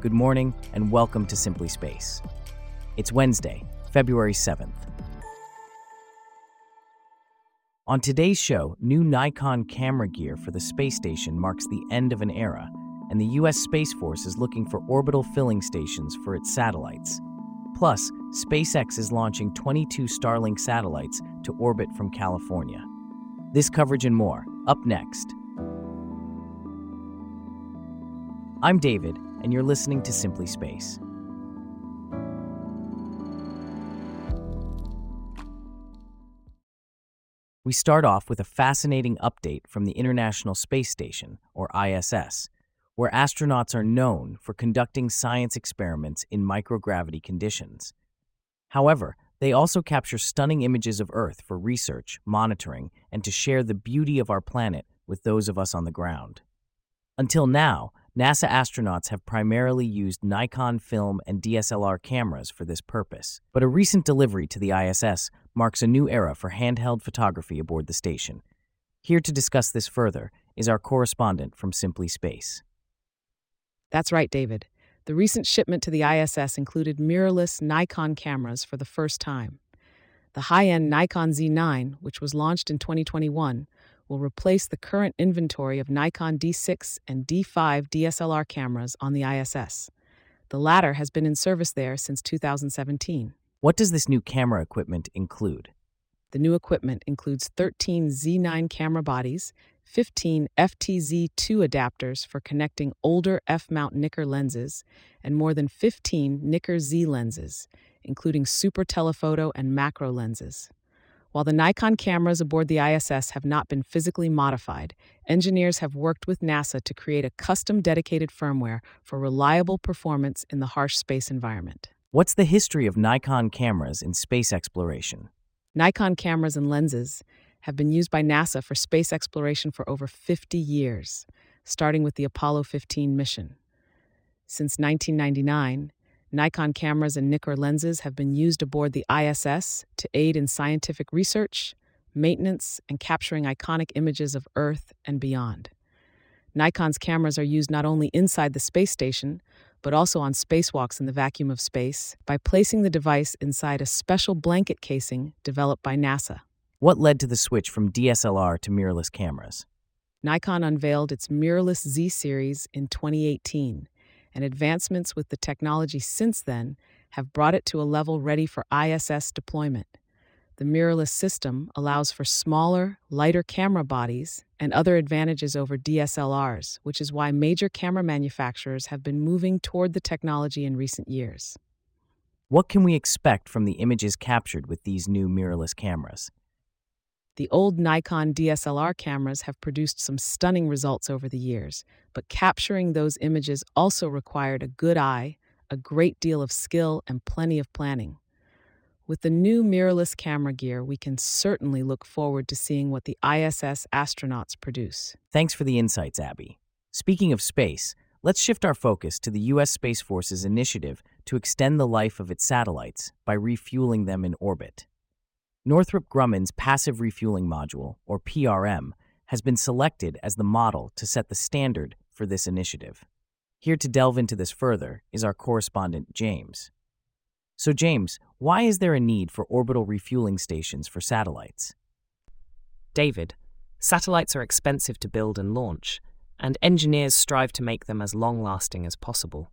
good morning, and welcome to Simply Space. It's Wednesday, February 7th. On today's show, new Nikon camera gear for the space station marks the end of an era, and the U.S. Space Force is looking for orbital filling stations for its satellites. Plus, SpaceX is launching 22 Starlink satellites to orbit from California. This coverage and more, up next. I'm David, and you're listening to Simply Space. We start off with a fascinating update from the International Space Station, or ISS, where astronauts are known for conducting science experiments in microgravity conditions. However, they also capture stunning images of Earth for research, monitoring, and to share the beauty of our planet with those of us on the ground. Until now, NASA astronauts have primarily used Nikon film and DSLR cameras for this purpose, but a recent delivery to the ISS marks a new era for handheld photography aboard the station. Here to discuss this further is our correspondent from Simply Space. That's right, David. The recent shipment to the ISS included mirrorless Nikon cameras for the first time. The high end Nikon Z9, which was launched in 2021, will replace the current inventory of Nikon D6 and D5 DSLR cameras on the ISS. The latter has been in service there since 2017. What does this new camera equipment include? The new equipment includes 13 Z9 camera bodies, 15 FTZ2 adapters for connecting older F mount Nikkor lenses, and more than 15 Nikkor Z lenses, including super telephoto and macro lenses. While the Nikon cameras aboard the ISS have not been physically modified, engineers have worked with NASA to create a custom dedicated firmware for reliable performance in the harsh space environment. What's the history of Nikon cameras in space exploration? Nikon cameras and lenses have been used by NASA for space exploration for over 50 years, starting with the Apollo 15 mission. Since 1999, Nikon cameras and Nikkor lenses have been used aboard the ISS to aid in scientific research, maintenance, and capturing iconic images of Earth and beyond. Nikon's cameras are used not only inside the space station, but also on spacewalks in the vacuum of space by placing the device inside a special blanket casing developed by NASA. What led to the switch from DSLR to mirrorless cameras? Nikon unveiled its mirrorless Z series in 2018 and advancements with the technology since then have brought it to a level ready for ISS deployment. The mirrorless system allows for smaller, lighter camera bodies and other advantages over DSLRs, which is why major camera manufacturers have been moving toward the technology in recent years. What can we expect from the images captured with these new mirrorless cameras? The old Nikon DSLR cameras have produced some stunning results over the years, but capturing those images also required a good eye, a great deal of skill, and plenty of planning. With the new mirrorless camera gear, we can certainly look forward to seeing what the ISS astronauts produce. Thanks for the insights, Abby. Speaking of space, let's shift our focus to the U.S. Space Force's initiative to extend the life of its satellites by refueling them in orbit. Northrop Grumman's Passive Refueling Module, or PRM, has been selected as the model to set the standard for this initiative. Here to delve into this further is our correspondent, James. So, James, why is there a need for orbital refueling stations for satellites? David, satellites are expensive to build and launch, and engineers strive to make them as long lasting as possible.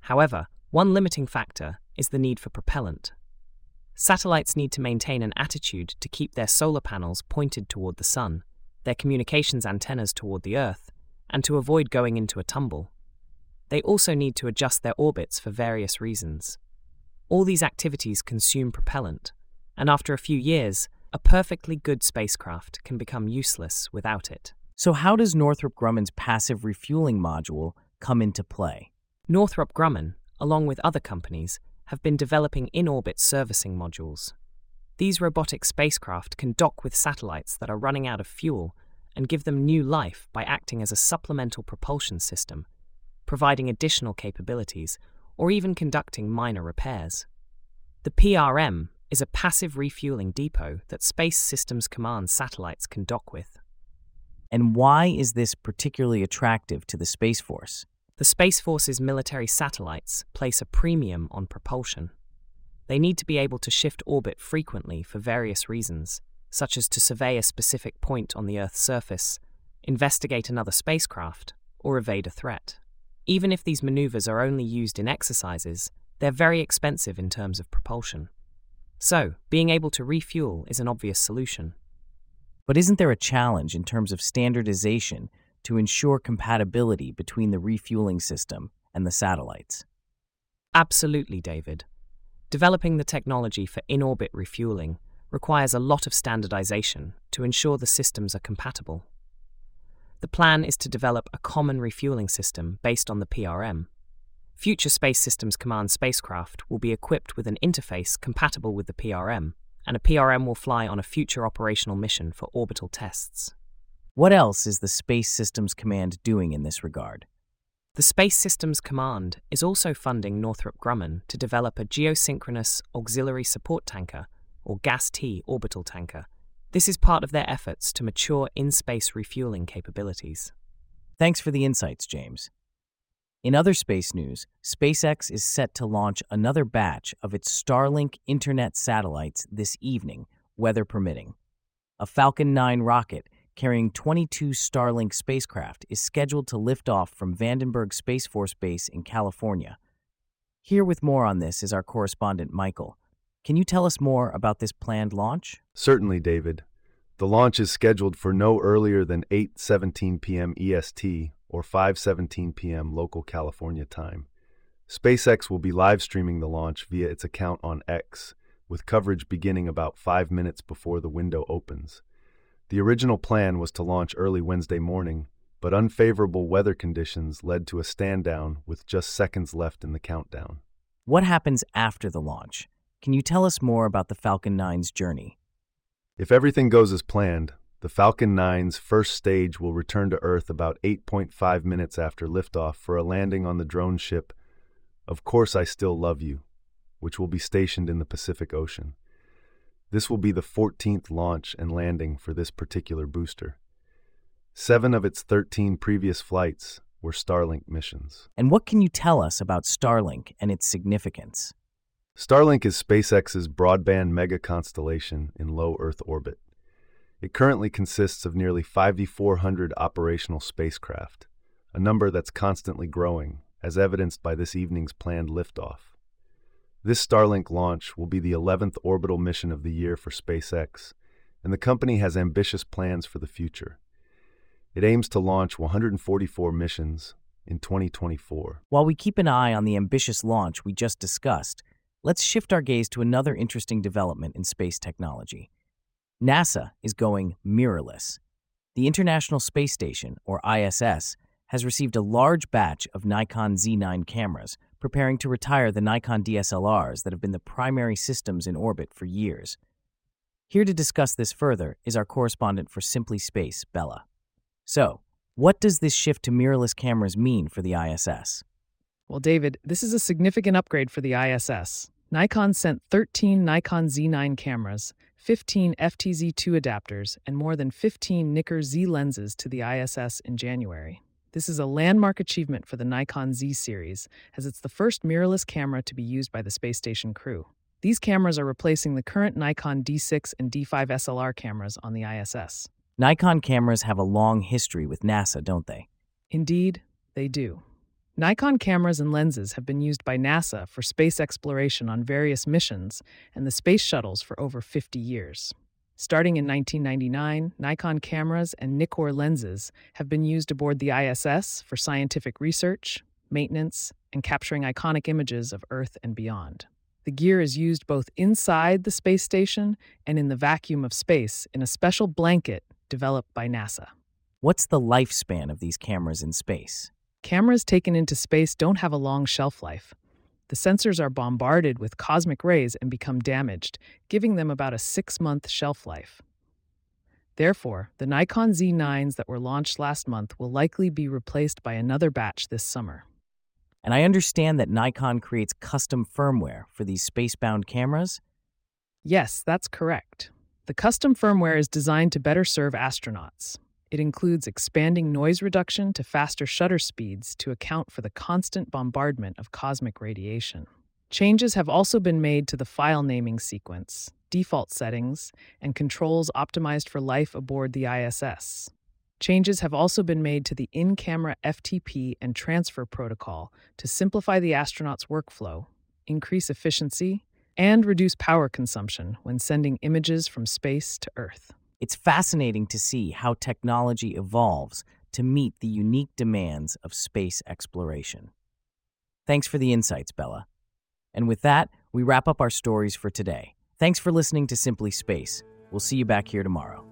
However, one limiting factor is the need for propellant. Satellites need to maintain an attitude to keep their solar panels pointed toward the sun, their communications antennas toward the Earth, and to avoid going into a tumble. They also need to adjust their orbits for various reasons. All these activities consume propellant, and after a few years, a perfectly good spacecraft can become useless without it. So, how does Northrop Grumman's passive refueling module come into play? Northrop Grumman, along with other companies, have been developing in orbit servicing modules. These robotic spacecraft can dock with satellites that are running out of fuel and give them new life by acting as a supplemental propulsion system, providing additional capabilities, or even conducting minor repairs. The PRM is a passive refueling depot that Space Systems Command satellites can dock with. And why is this particularly attractive to the Space Force? The Space Force's military satellites place a premium on propulsion. They need to be able to shift orbit frequently for various reasons, such as to survey a specific point on the Earth's surface, investigate another spacecraft, or evade a threat. Even if these maneuvers are only used in exercises, they're very expensive in terms of propulsion. So, being able to refuel is an obvious solution. But isn't there a challenge in terms of standardization to ensure compatibility between the refueling system and the satellites? Absolutely, David. Developing the technology for in orbit refueling requires a lot of standardization to ensure the systems are compatible. The plan is to develop a common refueling system based on the PRM. Future Space Systems Command spacecraft will be equipped with an interface compatible with the PRM, and a PRM will fly on a future operational mission for orbital tests. What else is the Space Systems Command doing in this regard? The Space Systems Command is also funding Northrop Grumman to develop a geosynchronous auxiliary support tanker, or GAS-T orbital tanker. This is part of their efforts to mature in-space refueling capabilities. Thanks for the insights, James. In other space news, SpaceX is set to launch another batch of its Starlink internet satellites this evening, weather permitting. A Falcon 9 rocket carrying 22 Starlink spacecraft is scheduled to lift off from Vandenberg Space Force Base in California. Here with more on this is our correspondent Michael. Can you tell us more about this planned launch? Certainly, David. The launch is scheduled for no earlier than 8:17 p.m. EST or 5:17 p.m. local California time. SpaceX will be live streaming the launch via its account on X, with coverage beginning about 5 minutes before the window opens. The original plan was to launch early Wednesday morning, but unfavorable weather conditions led to a stand down with just seconds left in the countdown. What happens after the launch? Can you tell us more about the Falcon 9's journey? If everything goes as planned, the Falcon 9's first stage will return to Earth about 8.5 minutes after liftoff for a landing on the drone ship Of Course I Still Love You, which will be stationed in the Pacific Ocean. This will be the 14th launch and landing for this particular booster. Seven of its 13 previous flights were Starlink missions. And what can you tell us about Starlink and its significance? Starlink is SpaceX's broadband mega constellation in low Earth orbit. It currently consists of nearly 5,400 operational spacecraft, a number that's constantly growing, as evidenced by this evening's planned liftoff. This Starlink launch will be the 11th orbital mission of the year for SpaceX, and the company has ambitious plans for the future. It aims to launch 144 missions in 2024. While we keep an eye on the ambitious launch we just discussed, let's shift our gaze to another interesting development in space technology. NASA is going mirrorless. The International Space Station, or ISS, has received a large batch of Nikon Z9 cameras, preparing to retire the Nikon DSLRs that have been the primary systems in orbit for years. Here to discuss this further is our correspondent for Simply Space, Bella. So, what does this shift to mirrorless cameras mean for the ISS? Well, David, this is a significant upgrade for the ISS. Nikon sent 13 Nikon Z9 cameras, 15 FTZ2 adapters, and more than 15 Nikkor Z lenses to the ISS in January. This is a landmark achievement for the Nikon Z series, as it's the first mirrorless camera to be used by the space station crew. These cameras are replacing the current Nikon D6 and D5 SLR cameras on the ISS. Nikon cameras have a long history with NASA, don't they? Indeed, they do. Nikon cameras and lenses have been used by NASA for space exploration on various missions and the space shuttles for over 50 years. Starting in 1999, Nikon cameras and Nikkor lenses have been used aboard the ISS for scientific research, maintenance, and capturing iconic images of Earth and beyond. The gear is used both inside the space station and in the vacuum of space in a special blanket developed by NASA. What's the lifespan of these cameras in space? Cameras taken into space don't have a long shelf life. The sensors are bombarded with cosmic rays and become damaged, giving them about a six month shelf life. Therefore, the Nikon Z9s that were launched last month will likely be replaced by another batch this summer. And I understand that Nikon creates custom firmware for these spacebound cameras? Yes, that's correct. The custom firmware is designed to better serve astronauts. It includes expanding noise reduction to faster shutter speeds to account for the constant bombardment of cosmic radiation. Changes have also been made to the file naming sequence, default settings, and controls optimized for life aboard the ISS. Changes have also been made to the in camera FTP and transfer protocol to simplify the astronauts' workflow, increase efficiency, and reduce power consumption when sending images from space to Earth. It's fascinating to see how technology evolves to meet the unique demands of space exploration. Thanks for the insights, Bella. And with that, we wrap up our stories for today. Thanks for listening to Simply Space. We'll see you back here tomorrow.